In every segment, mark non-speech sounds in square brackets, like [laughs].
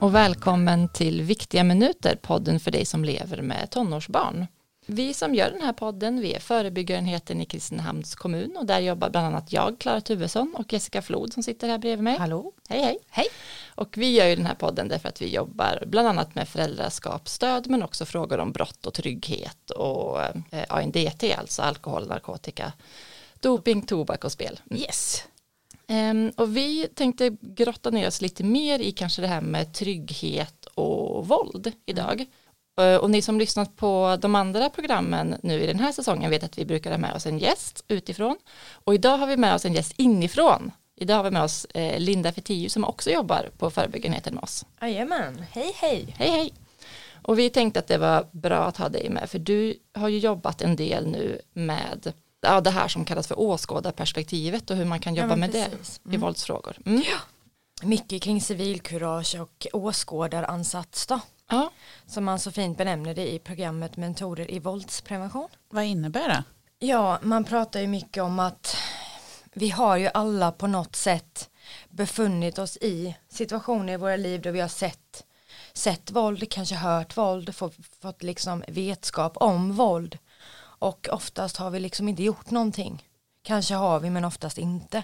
och välkommen till Viktiga minuter, podden för dig som lever med tonårsbarn. Vi som gör den här podden, vi är förebyggarenheten i Kristinehamns kommun och där jobbar bland annat jag, Klara Tuvesson och Jessica Flod som sitter här bredvid mig. Hallå. Hej hej. Hej. Och vi gör ju den här podden därför att vi jobbar bland annat med föräldraskapsstöd men också frågor om brott och trygghet och eh, ANDT, alltså alkohol, narkotika, doping, tobak och spel. Mm. Yes. Ehm, och vi tänkte grotta ner oss lite mer i kanske det här med trygghet och våld idag. Eh, Och ni som lyssnat på de andra programmen nu i den här säsongen vet att vi brukar ha med oss en gäst utifrån. Och idag har vi med oss en gäst inifrån. Idag har vi med oss eh, Linda Fetius som också jobbar på förebyggarenheten med oss. Jajamän. Hej hej. Hej hej! Och vi tänkte att det var bra att ha dig med för du har ju jobbat en del nu med ja, det här som kallas för åskådarperspektivet och hur man kan Ja, jobba men med det i våldsfrågor. Mm. Mycket kring civilkurage och åskådaransats då. Ja. Som man så fint benämner det i programmet Mentorer i våldsprevention. Vad innebär det? Ja, man pratar ju mycket om att vi har ju alla på något sätt befunnit oss i situationer i våra liv där vi har sett, sett våld, kanske hört våld, fått, fått liksom vetskap om våld. Och oftast har vi liksom inte gjort någonting. Kanske har vi men oftast inte.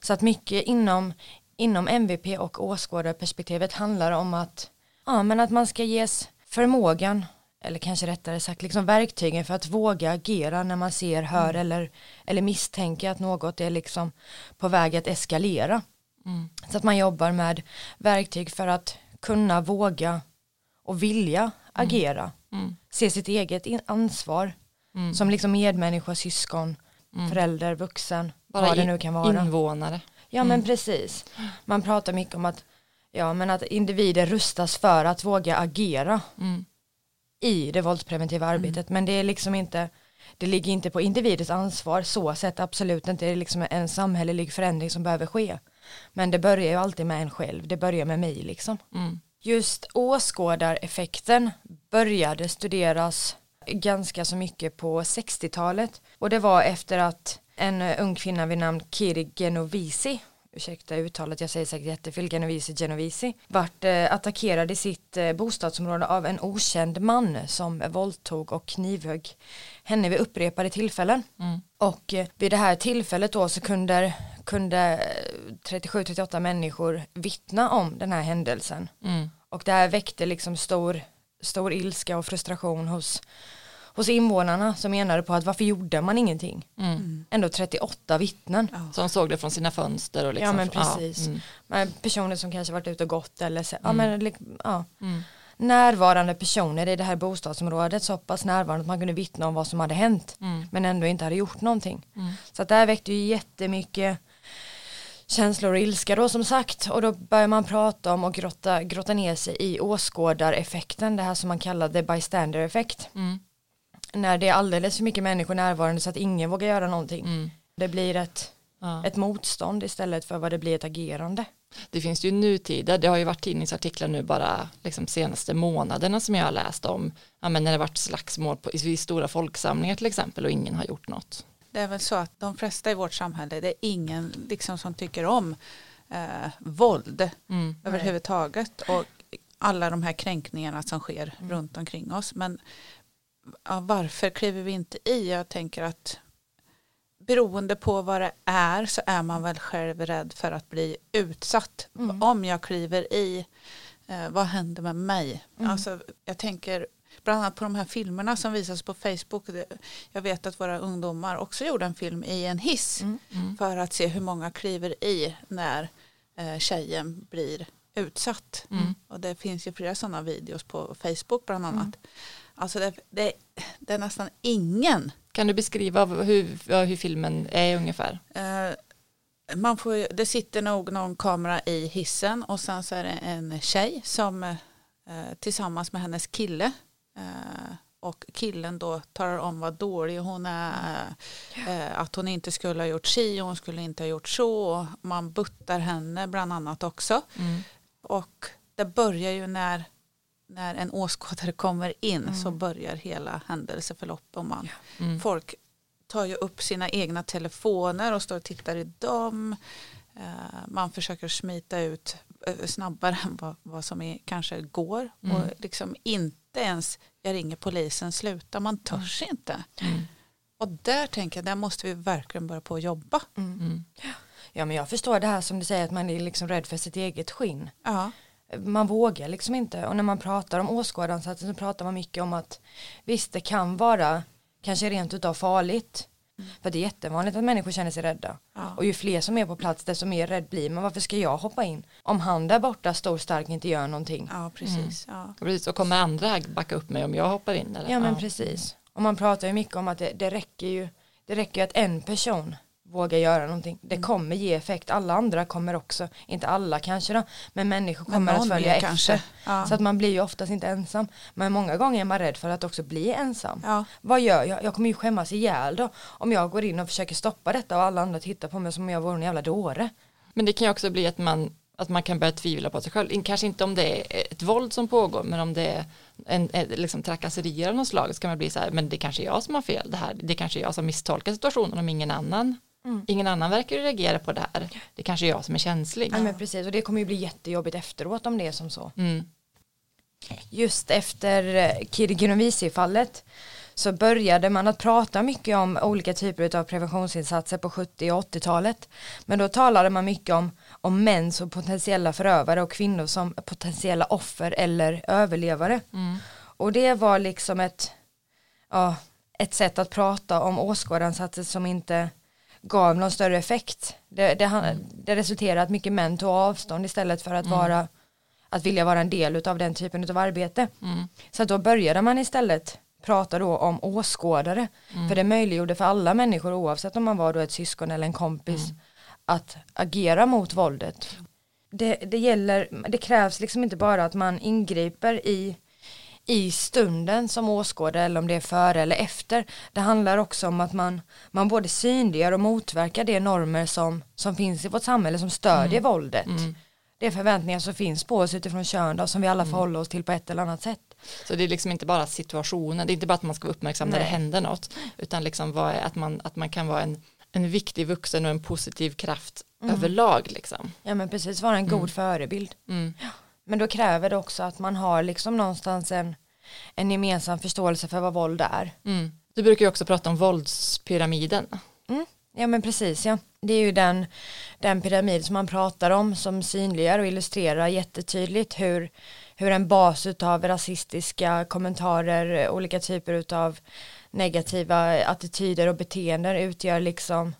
Så att mycket inom, inom MVP och åskådarperspektivet handlar om att, ja, men att man ska ges förmågan eller kanske rättare sagt liksom verktygen för att våga agera när man ser, hör eller, eller misstänker att något är liksom på väg att eskalera. Mm. Så att man jobbar med verktyg för att kunna våga och vilja agera. Mm. Se sitt eget ansvar Mm. som liksom medmänniska, syskon, förälder, vuxen, vad det nu kan vara. invånare. Ja men precis. Man pratar mycket om att, ja, men att individer rustas för att våga agera Mm. i det våldspreventiva arbetet. Men det är liksom inte, det ligger inte på individens ansvar så sett absolut inte. Det är liksom en samhällelig förändring som behöver ske. Men det börjar ju alltid med en själv, det börjar med mig liksom. Mm. Just åskådareffekten började studeras ganska så mycket på 60-talet och det var efter att en ung kvinna vid namn Kiri Genovisi ursäkta uttalet, jag säger säkert jättefel, Genovisi Genovisi, vart eh, attackerad i sitt eh, bostadsområde av en okänd man som våldtog och knivhögg henne vid upprepade tillfällen. Mm. Och eh, vid det här tillfället då så kunde, kunde eh, 37-38 människor vittna om den här händelsen. Mm. Och det här väckte liksom stor, stor ilska och frustration hos, hos invånarna som menade på att varför gjorde man ingenting? Mm. Ändå 38 vittnen. Så de såg det från sina fönster och liksom. Ja men precis. mm. Men personer som kanske varit ute och gått eller så, ja, men, lik- ja. Mm. närvarande personer i det här bostadsområdet så pass närvarande att man kunde vittna om vad som hade hänt Mm. men ändå inte hade gjort någonting. Mm. Så att det här väckte ju jättemycket känslor och ilska då som sagt och då börjar man prata om och grotta, grotta ner sig i åskådareffekten, det här som man kallar the bystander effekt. Mm. När det är alldeles för mycket människor närvarande så att ingen vågar göra någonting. Mm. Det blir ett, Ja. ett motstånd istället för vad det blir ett agerande. Det finns ju nutida, det har ju varit tidningsartiklar nu bara liksom senaste månaderna som jag har läst om, ja men när det har varit slagsmål på, i stora folksamlingar till exempel och ingen har gjort något. Det är väl så att de flesta i vårt samhälle, det är ingen liksom som tycker om eh, våld Mm. överhuvudtaget och alla de här kränkningarna som sker runt omkring oss. Men ja, varför kliver vi inte i? Jag tänker att beroende på vad det är så är man väl själv rädd för att bli utsatt. Mm. Om jag kliver i, eh, vad händer med mig? Mm. Alltså, jag tänker bland annat på de här filmerna som visas på Facebook. Jag vet att våra ungdomar också gjorde en film i en hiss Mm. Mm. för att se hur många kliver i när eh, tjejen blir utsatt. Mm. Och det finns ju flera sådana videos på Facebook bland annat. Alltså det, det, det är nästan ingen. Kan du beskriva hur, hur filmen är ungefär? Eh, man får, det sitter nog någon kamera i hissen och sen så är det en tjej som eh, tillsammans med hennes kille eh, och killen då talar om vad dålig hon är, eh, att hon inte skulle ha gjort si och hon skulle inte ha gjort så. Man buttar henne bland annat också. Mm. Och det börjar ju när, när en åskådare kommer in Mm. så börjar hela händelseförloppet. Och man, Mm. Folk tar ju upp sina egna telefoner och står och tittar i dem. Eh, Man försöker smita ut eh, snabbare än vad, vad som är, kanske går Mm. och liksom inte ens jag ringer polisen sluta man törs inte Mm. och där tänker jag där måste vi verkligen börja på att jobba Mm. Ja men jag förstår det här som du säger att man är liksom rädd för sitt eget skinn. ja, Man vågar liksom inte och när man pratar om åskådaransatsen så pratar man mycket om att visst det kan vara kanske rent utav farligt. För det är jättevanligt att människor känner sig rädda. Ja. Och ju fler som är på plats desto mer rädd blir man. Varför ska jag hoppa in? Om han där borta stor stark inte gör någonting. ja precis ja. Precis, och kommer andra backa upp mig om jag hoppar in? Eller? Ja men precis. Och man pratar ju mycket om att det, det räcker ju det räcker ju att en person vågar göra någonting. Det kommer ge effekt. Alla andra kommer också, inte alla kanske då, men människor Men kommer att någon följa efter. kanske. Ja. Så att man blir ju oftast inte ensam. Men många gånger är man rädd för att också bli ensam. Ja. Vad gör jag? Jag kommer ju skämmas ihjäl då. Om jag går in och försöker stoppa detta och alla andra tittar på mig som om jag vore en jävla dåre. Men det kan ju också bli att man, att man kan börja tvivla på sig själv. Kanske inte om det är ett våld som pågår, men om det är en, en liksom trakasserier av något slag så kan man bli så här, men det kanske är jag som har fel, det, här, det kanske är jag som misstolkar situationen om ingen annan. Mm. Ingen annan verkar ju reagera på det här. Det kanske är jag som är känslig. Ja. men precis och det kommer ju bli jättejobbigt efteråt om det är som så. Mm. just efter eh, Kirigirumvisi-fallet så började man att prata mycket om olika typer av preventionsinsatser på 70 och 80-talet. Men då talade man mycket om, om män som potentiella förövare och kvinnor som potentiella offer eller överlevare. Mm. Och det var liksom ett, ja, ett sätt att prata om åskådaransatser som inte gav någon större effekt. Det, det, han- det resulterade att mycket män tog avstånd istället för att vara att vilja vara en del av den typen av arbete. Mm. Så att då började man istället prata då om åskådare. För det möjliggjorde för alla människor oavsett om man var då ett syskon eller en kompis att agera mot våldet. Det, det gäller, det krävs liksom inte bara att man ingriper i i stunden som åskådare eller om det är före eller efter. Det handlar också om att man, man både synliggör och motverkar de normer som, som finns i vårt samhälle som stödjer våldet. Mm. Det förväntningar som finns på oss utifrån kön då, som vi alla förhåller oss till på ett eller annat sätt. Så det är liksom inte bara situationen, det är inte bara att man ska vara uppmärksam när det händer något, utan liksom vad att, man, att man kan vara en, en viktig vuxen och en positiv kraft överlag. Liksom. Ja men precis, vara en god förebild. Mm. Men då kräver det också att man har liksom någonstans en, en gemensam förståelse för vad våld är. Mm. Du brukar ju också prata om våldspyramiden. Mm. Ja men precis ja. Det är ju den, den pyramid som man pratar om som synliggör och illustrerar jättetydligt hur, hur en bas av rasistiska kommentarer, olika typer av negativa attityder och beteenden utgör liksom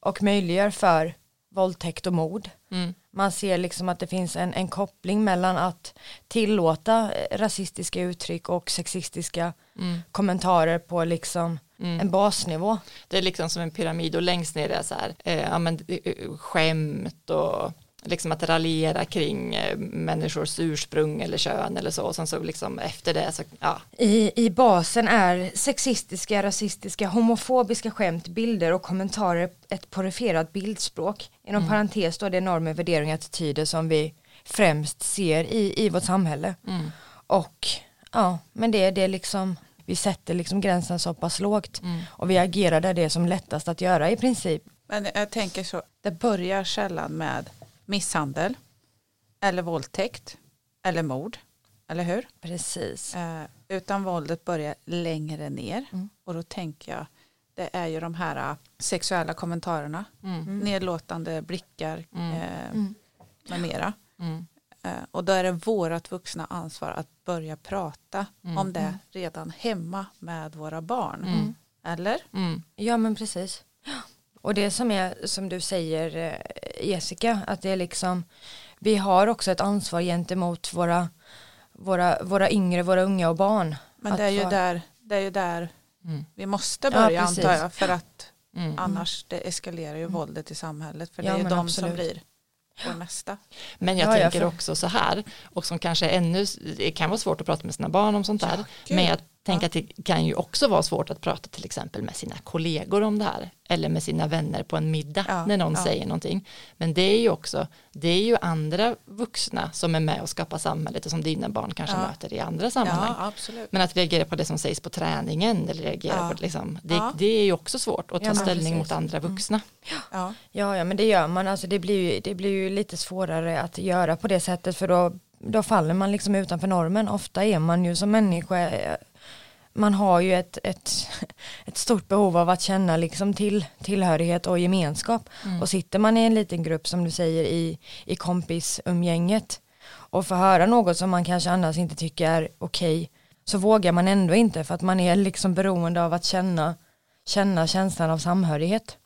och möjliggör för våldtäkt och mord. Mm. Man ser liksom att det finns en, en koppling mellan att tillåta eh, rasistiska uttryck och sexistiska Mm. kommentarer på liksom Mm. en basnivå. Det är liksom som en pyramid och längst ner är så här, eh, ja, men, eh, skämt och liksom att raljera kring eh, människors ursprung eller kön eller så. Och sen så liksom efter det så, ja. I, I basen är sexistiska, rasistiska, homofobiska skämt, bilder och kommentarer ett porifierat bildspråk. Inom parentes då det är normer, värderingar, attityder som vi främst ser i, i vårt samhälle. Mm. Och ja, men det, det är liksom, vi sätter liksom gränsen så pass lågt Mm. och vi agerar där det är som lättast att göra i princip. Men jag tänker så, det börjar sällan med misshandel eller våldtäkt eller mord, eller hur? Precis. Eh, utan våldet börjar längre ner Mm. och då tänker jag det är ju de här eh, sexuella kommentarerna, Mm. nedlåtande blickar Mm. eh, Mm. med mera. Mm. Eh, och då är det vårat vuxna ansvar att börja prata Mm. om det redan hemma med våra barn. Mm. Eller? Mm. Ja men precis. Och det som är som du säger eh, Jessica att det är liksom vi har också ett ansvar gentemot våra våra, våra yngre, våra unga och barn. Men Att det är, ju där, det är ju där Mm. vi måste Ja, börja precis. antar jag för att Mm. annars det eskalerar ju våldet i samhället för det Ja, är ju de absolut. som blir nästa. Men jag Ja, tänker jag för- också så här, och som kanske ännu, det kan vara svårt att prata med sina barn om sånt där, gud. men jag Tänk att det kan ju också vara svårt att prata till exempel med sina kollegor om det här eller med sina vänner på en middag Ja, när någon ja. säger någonting. Men det är ju också, det är ju andra vuxna som är med och skapar samhället och som dina barn kanske Ja. möter i andra sammanhang. Ja. Men att reagera på det som sägs på träningen eller reagera Ja. på det, liksom, det, Ja. det är ju också svårt att ta Ja, ställning precis. mot andra vuxna. Ja. Ja, ja men det gör man, alltså det blir, ju, det blir ju lite svårare att göra på det sättet för då, då faller man liksom utanför normen. Ofta är man ju som människa, eh, man har ju ett, ett, [laughs] ett stort behov av att känna liksom till, tillhörighet och gemenskap. Och sitter man i en liten grupp som du säger i, i kompisumgänget och får höra något som man kanske annars inte tycker är okej så vågar man ändå inte för att man är liksom beroende av att känna, känna känslan av samhörighet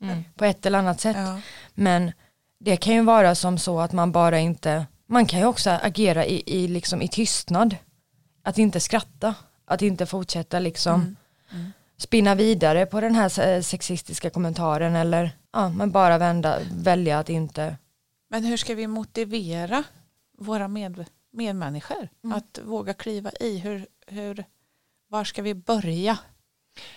Mm. på ett eller annat sätt. Ja. Men det kan ju vara som så att man bara inte, man kan ju också agera i, i, liksom i tystnad. Att inte skratta, att inte fortsätta liksom Mm. spinna vidare på den här sexistiska kommentaren eller ja, men bara vända, välja att inte, Men hur ska vi motivera våra med, medmänniskor Mm. att våga kliva i? Hur, hur, var ska vi börja?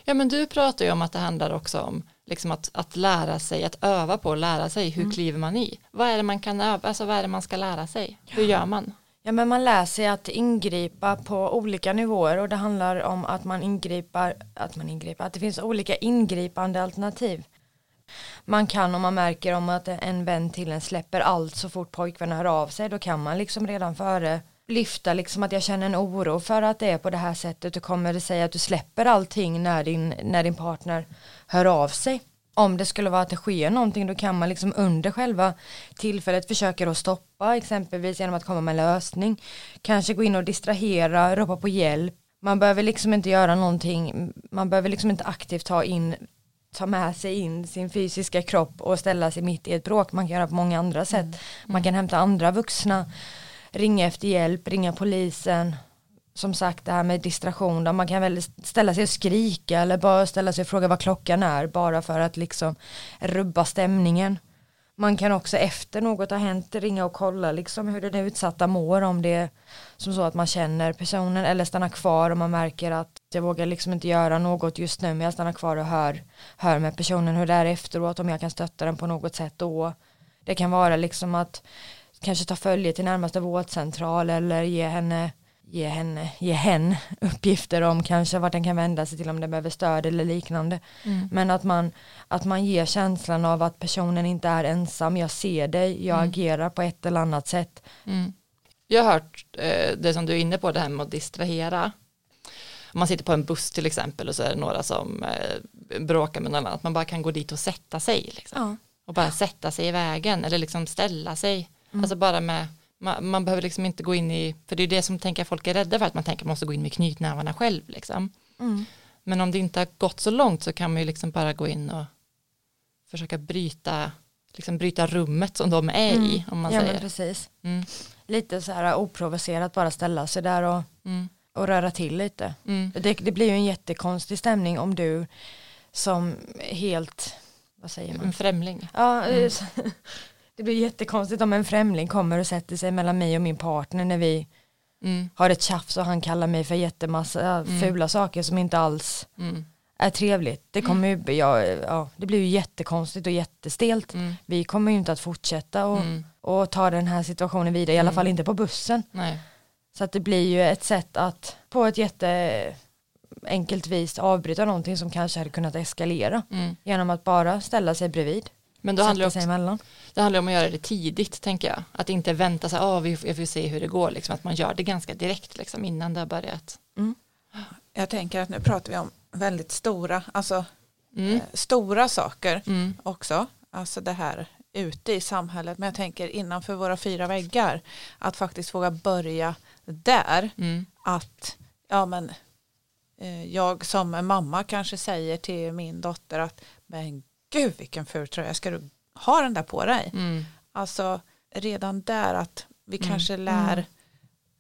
Ja men du pratar ju om att det handlar också om liksom att, att lära sig, att öva på att lära sig, hur kliver man i? Vad är det man kan öva, alltså vad är det man ska lära sig? Hur gör man? Ja men man lär sig att ingripa på olika nivåer och det handlar om att man ingriper, att man ingriper, att det finns olika ingripande alternativ. Man kan om man märker om att en vän till en släpper allt så fort pojkvännen hör av sig då kan man liksom redan före lyfta liksom att jag känner en oro för att det är på det här sättet och kommer det säga att du släpper allting när din, när din partner hör av sig. Om det skulle vara att det sker någonting då kan man liksom under själva tillfället försöka att stoppa exempelvis genom att komma med lösning. Kanske gå in och distrahera, ropa på hjälp. Man behöver liksom inte göra någonting, man behöver liksom inte aktivt ta in ta med sig in sin fysiska kropp och ställa sig mitt i ett bråk. Man kan göra på många andra sätt. Man kan hämta andra vuxna, ringa efter hjälp, ringa polisen. Som sagt det här med distraktion, där man kan väl ställa sig och skrika eller bara ställa sig och fråga vad klockan är bara för att liksom rubba stämningen. Man kan också efter något har hänt ringa och kolla liksom hur den utsatta mår om det är som så att man känner personen eller stanna kvar om man märker att jag vågar liksom inte göra något just nu men jag stannar kvar och hör, hör med personen hur det är efteråt om jag kan stötta den på något sätt då. Det kan vara liksom att kanske ta följe till närmaste vårdcentral eller ge henne ge henne, ge hen uppgifter om kanske vart den kan vända sig till om den behöver stöd eller liknande. Men att man, att man ger känslan av att personen inte är ensam, jag ser dig, jag agerar på ett eller annat sätt. Mm. Jag har hört eh, det som du är inne på, det här med att distrahera. Om man sitter på en buss till exempel och så är det några som eh, bråkar med någon annan, att man bara kan gå dit och sätta sig. Liksom. Ja. Och bara sätta sig i vägen eller liksom ställa sig. Alltså bara med, man, man behöver liksom inte gå in i, för det är det som tänker folk är rädda för, att man tänker man måste gå in med knytnävarna själv. Liksom. Mm. Men om det inte har gått så långt så kan man ju liksom bara gå in och försöka bryta, liksom bryta rummet som de är i, om man ja men säger. precis. Mm, Lite så här oprovocerat bara ställa sig där och, mm, och röra till lite. mm, Det, det blir ju en jättekonstig stämning om du som helt, vad säger man? en främling. Ja, Mm. [laughs] det blir jättekonstigt om en främling kommer och sätter sig mellan mig och min partner när vi Mm, har ett tjafs och han kallar mig för jättemassa Mm. fula saker som inte alls mm, är trevligt. Det kommer ju, ja, ja, det blir ju jättekonstigt och jättestelt. mm, Vi kommer ju inte att fortsätta och, mm, och ta den här situationen vidare, i alla Mm. fall inte på bussen. nej. Så att det blir ju ett sätt att på ett jätte enkelt vis avbryta någonting som kanske hade kunnat eskalera genom att bara ställa sig bredvid. Men då handlar det, också, emellan. det handlar om att göra det tidigt, tänker jag. Att inte vänta sig, ah, vi får, jag får se hur det går, liksom. att man gör det ganska direkt liksom, innan det har börjat. Jag tänker att nu pratar vi om väldigt stora, alltså Mm. eh, stora saker Mm. också. Alltså det här ute i samhället. Men jag tänker innanför våra fyra väggar. Att faktiskt våga börja där. Mm. Att ja men eh, jag som en mamma kanske säger till min dotter att men gud vilken ful tröja ska du ha den där på dig. Mm. Alltså redan där att vi Mm. kanske lär,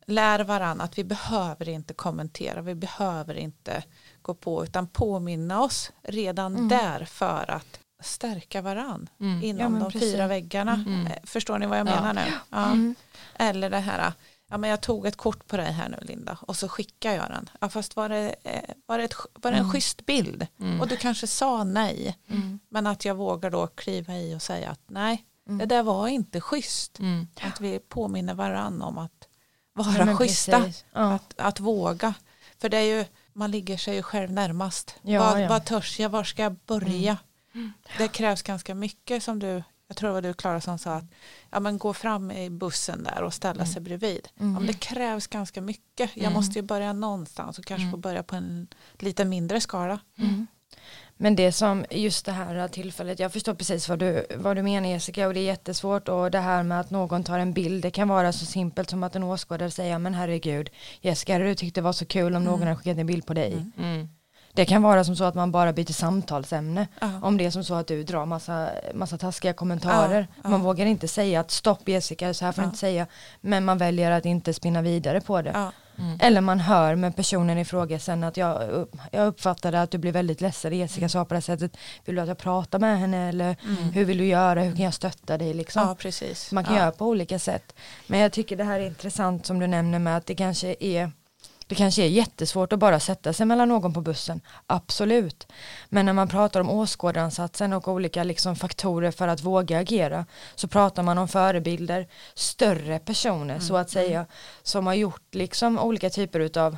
lär varann att vi behöver inte kommentera, vi behöver inte gå på utan påminna oss redan Mm. där för att stärka varann Mm. inom Ja, de precis. fyra väggarna. Mm. Eh, Förstår ni vad jag Ja. menar nu? Ja. Mm. Eller det här ja men jag tog ett kort på dig här nu Linda och så skickar jag den. Ja fast var det, eh, var det, ett, var det en Mm. schysst bild? Mm. Och du kanske sa nej. Mm. Men att jag vågar då kliva i och säga att nej, Mm. det där var inte schysst. Mm. Att vi påminner varandra om att Ja, vara men schyssta. Ja. Att, att våga. För det är ju, man ligger sig ju själv närmast. Ja, vad, ja. vad törs jag, var ska jag börja? Det krävs ganska mycket som du, jag tror det var du Klara som sa att ja, men gå fram i bussen där och ställa sig bredvid. Mm. Ja, men det krävs ganska mycket. Jag Mm. måste ju börja någonstans och kanske Mm. få börja på en lite mindre skala. Mm. Men det som just det här tillfället, jag förstår precis vad du, vad du menar Jessica och det är jättesvårt och det här med att någon tar en bild, det kan vara så simpelt som att en åskådare säger men herregud Jessica du tyckte det var så kul om någon hade skickat en bild på dig. Mm. Mm. Det kan vara som så att man bara byter samtalsämne. Ja. Om det är som så att du drar massa, massa taskiga kommentarer. Ja, ja. Man vågar inte säga att stopp Jessica, så här får du inte säga. Men man väljer att inte spinna vidare på det. Mm. Eller man hör med personen i fråga sen att jag, jag uppfattade att du blev väldigt ledsen. Jessica sa på det sättet, vill du att jag pratar med henne eller hur vill du göra, hur kan jag stötta dig liksom. Mm. ja, precis. Man kan ja. göra på olika sätt. Men jag tycker det här är intressant som du nämner med att det kanske är det kanske är jättesvårt att bara sätta sig mellan någon på bussen, absolut. Men när man pratar om åskådaransatsen och olika liksom faktorer för att våga agera så pratar man om förebilder, större personer så att säga, som har gjort liksom olika typer utav,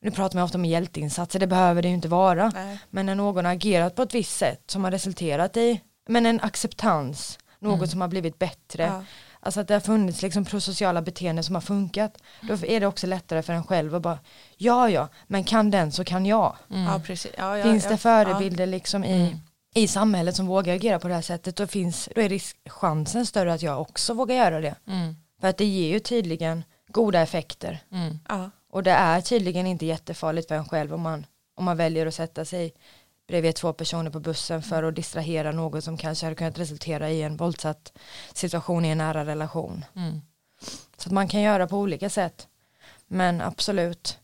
nu pratar man ofta om hjälteinsatser, det behöver det ju inte vara, Nej. men när någon har agerat på ett visst sätt som har resulterat i men en acceptans, något Mm. som har blivit bättre. Ja. Alltså att det har funnits liksom prosociala beteenden som har funkat. Då är det också lättare för en själv att bara ja ja, men kan den så kan jag. Mm. Ja, precis. Ja, ja, finns ja. det förebilder liksom i, Mm. i samhället som vågar agera på det här sättet då, finns, då är risk, chansen större att jag också vågar göra det. Mm. För att det ger ju tydligen goda effekter. Mm. Ja. Och det är tydligen inte jättefarligt för en själv om man, om man väljer att sätta sig bredvid två personer på bussen för att distrahera något som kanske hade kunnat resultera i en våldsatt situation i en nära relation. Mm. Så att man kan göra på olika sätt. Men absolut,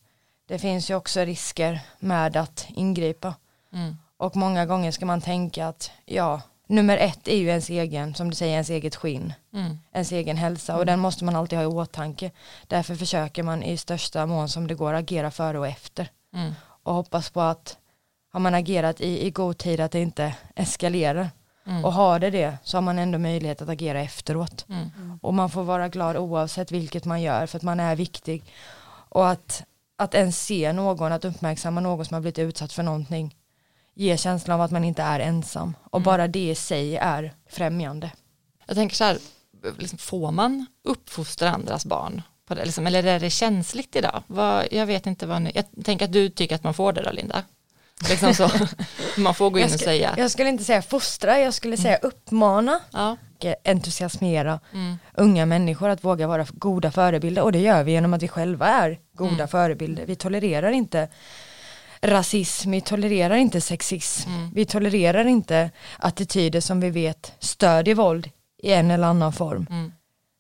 det finns ju också risker med att ingripa. Mm. Och många gånger ska man tänka att ja, nummer ett är ju ens egen, som du säger, ens eget skinn. Mm. Ens egen hälsa och den måste man alltid ha i åtanke. Därför försöker man i största mån som det går agera före och efter. Mm. Och hoppas på att har man agerat i, i god tid att det inte eskalerar. Mm. Och har det det så har man ändå möjlighet att agera efteråt. Mm. Och man får vara glad oavsett vilket man gör för att man är viktig. Och att, att ens se någon, att uppmärksamma någon som har blivit utsatt för någonting ger känslan av att man inte är ensam. Och Mm. bara det i sig är främjande. Jag tänker så här, liksom, får man uppfostra andras barn? På det, liksom, eller är det känsligt idag? Vad, jag vet inte vad ni, jag tänker att du tycker att man får det då Linda? Liksom så, [laughs] man får gå in och säga. Jag skulle inte säga fostra, jag skulle säga uppmana Ja. och entusiasmera Mm. unga människor att våga vara goda förebilder och det gör vi genom att vi själva är goda Mm. förebilder. Vi tolererar inte rasism, vi tolererar inte sexism, Mm. vi tolererar inte attityder som vi vet stödjer våld i en eller annan form. Mm.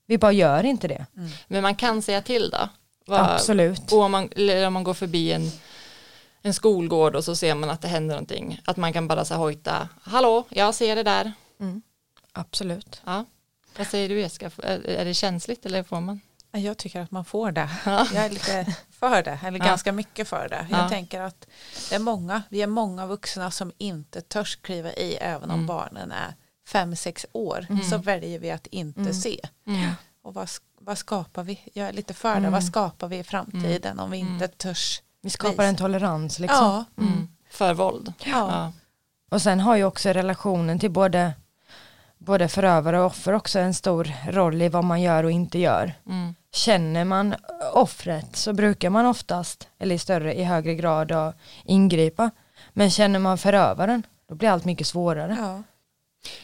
Vi bara gör inte det. Men man kan säga till då? Vad- Absolut. Och om man, eller om man går förbi en, en skolgård och så ser man att det händer någonting. Att man kan bara så hojta, hallå, jag ser det där. Mm. Absolut. Ja. Vad säger du Jessica, är, det känsligt eller får man? Jag tycker att man får det. Ja. [laughs] Jag är lite för det, eller Ja. ganska mycket för det. Jag Ja. tänker att det är många, vi är många vuxna som inte törs kliva i även om Mm. barnen är fem, sex år. Så väljer vi att inte Mm. se. Mm. Och vad, vad skapar vi? Jag är lite för det. Mm. Vad skapar vi i framtiden om vi inte Mm. törs? Vi skapar en tolerans liksom. Ja, Mm. För våld. ja. Ja. Och sen har ju också relationen till både, både förövare och offer också en stor roll i vad man gör och inte gör. Mm. Känner man offret så brukar man oftast, eller i större, i högre grad att ingripa. Men känner man förövaren, då blir allt mycket svårare. ja.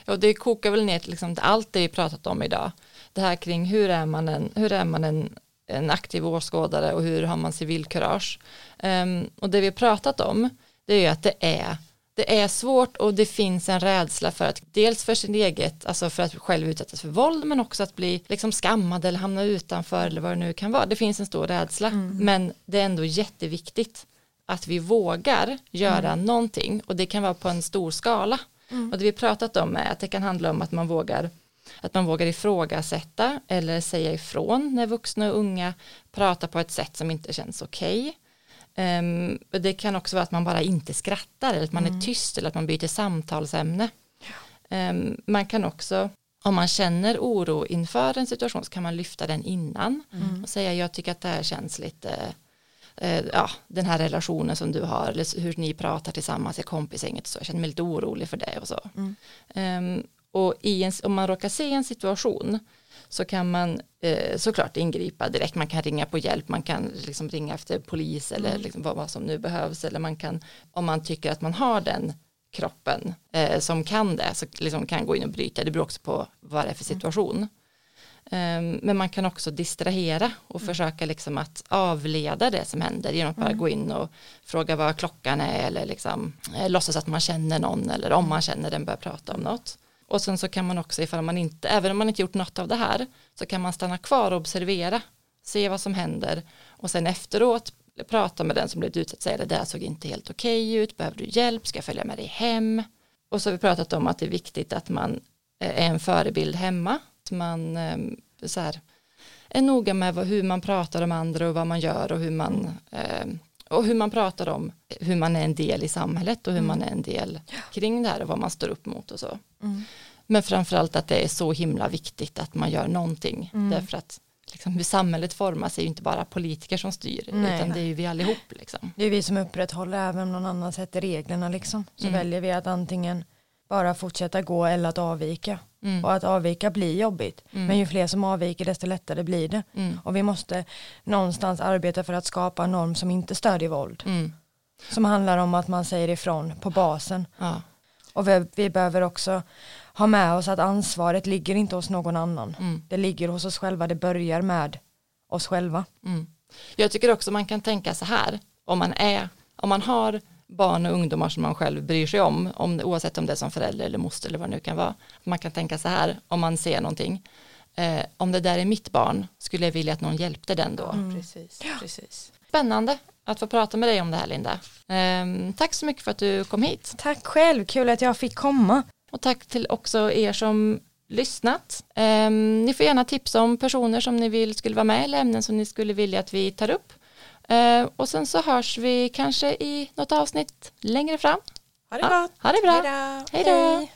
Och det kokar väl ner till liksom allt det vi pratat om idag. Det här kring hur är man en, hur är man en, en aktiv åskådare och hur har man civilkurage. Um, och det vi har pratat om det är att det är det är svårt och det finns en rädsla för att dels för sin eget, alltså för att själv utsättas för våld men också att bli liksom skammad eller hamna utanför eller vad det nu kan vara. Det finns en stor rädsla men det är ändå jätteviktigt att vi vågar göra någonting och det kan vara på en stor skala. Och det vi pratat om är att det kan handla om att man vågar Att man vågar ifrågasätta eller säga ifrån när vuxna och unga pratar på ett sätt som inte känns okej. Okay. Um, det kan också vara att man bara inte skrattar eller att man mm. är tyst eller att man byter samtalsämne. Um, man kan också, om man känner oro inför en situation så kan man lyfta den innan mm. och säga jag tycker att det här känns lite uh, ja, den här relationen som du har eller hur ni pratar tillsammans i kompisgänget så jag känner mig lite orolig för det och så. Mm. Um, och en, om man råkar se en situation så kan man eh, såklart ingripa direkt. Man kan ringa på hjälp, man kan liksom ringa efter polis eller mm. liksom vad, vad, som nu behövs. Eller man kan, om man tycker att man har den kroppen eh, som kan det, så liksom kan gå in och bryta. Det beror också på vad det är för mm. situation. Mm. men man kan också distrahera och mm. försöka liksom att avleda det som händer genom att bara mm. gå in och fråga vad klockan är eller liksom, eh, låtsas att man känner någon eller om man känner den börjar prata om något. Och sen så kan man också, ifall man inte, även om man inte gjort något av det här, så kan man stanna kvar och observera, se vad som händer. Och sen efteråt prata med den som blivit utsatt, säga det där såg inte helt okej okay ut, behöver du hjälp, ska jag följa med dig hem? Och så har vi pratat om att det är viktigt att man eh, är en förebild hemma, att man ehm, så här, är noga med hur man pratar om andra och vad man gör och hur man eh, och hur man pratar om hur man är en del i samhället och hur mm. man är en del kring det här och vad man står upp mot och så. Mm. Men framförallt att det är så himla viktigt att man gör någonting mm. därför att liksom, hur samhället formas är ju inte bara politiker som styr Nej. utan det är ju vi allihop. Liksom. Det är vi som upprätthåller även om någon annan sätter reglerna liksom. Så mm. väljer vi att antingen bara fortsätta gå eller att avvika. Mm. Och att avvika blir jobbigt. Mm. Men ju fler som avviker desto lättare blir det. Mm. Och vi måste någonstans arbeta för att skapa en norm som inte stödjer våld. Mm. Som handlar om att man säger ifrån på basen. Ja. Och vi, vi, behöver också ha med oss att ansvaret ligger inte hos någon annan. Mm. Det ligger hos oss själva, det börjar med oss själva. Mm. Jag tycker också man kan tänka så här, om man är, om man har barn och ungdomar som man själv bryr sig om, om oavsett om det är som förälder eller moster eller vad det nu kan vara. Man kan tänka så här, om man ser någonting, eh, om det där är mitt barn, skulle jag vilja att någon hjälpte den då. Mm. Precis, precis. Spännande att få prata med dig om det här Linda. Eh, tack så mycket för att du kom hit. Tack själv, kul att jag fick komma. Och tack till också er som lyssnat. Eh, ni får gärna tipsa om personer som ni vill skulle vara med eller ämnen som ni skulle vilja att vi tar upp. Eh, och sen så hörs vi kanske i något avsnitt längre fram. Ha det ja, Ha det bra. Hej då.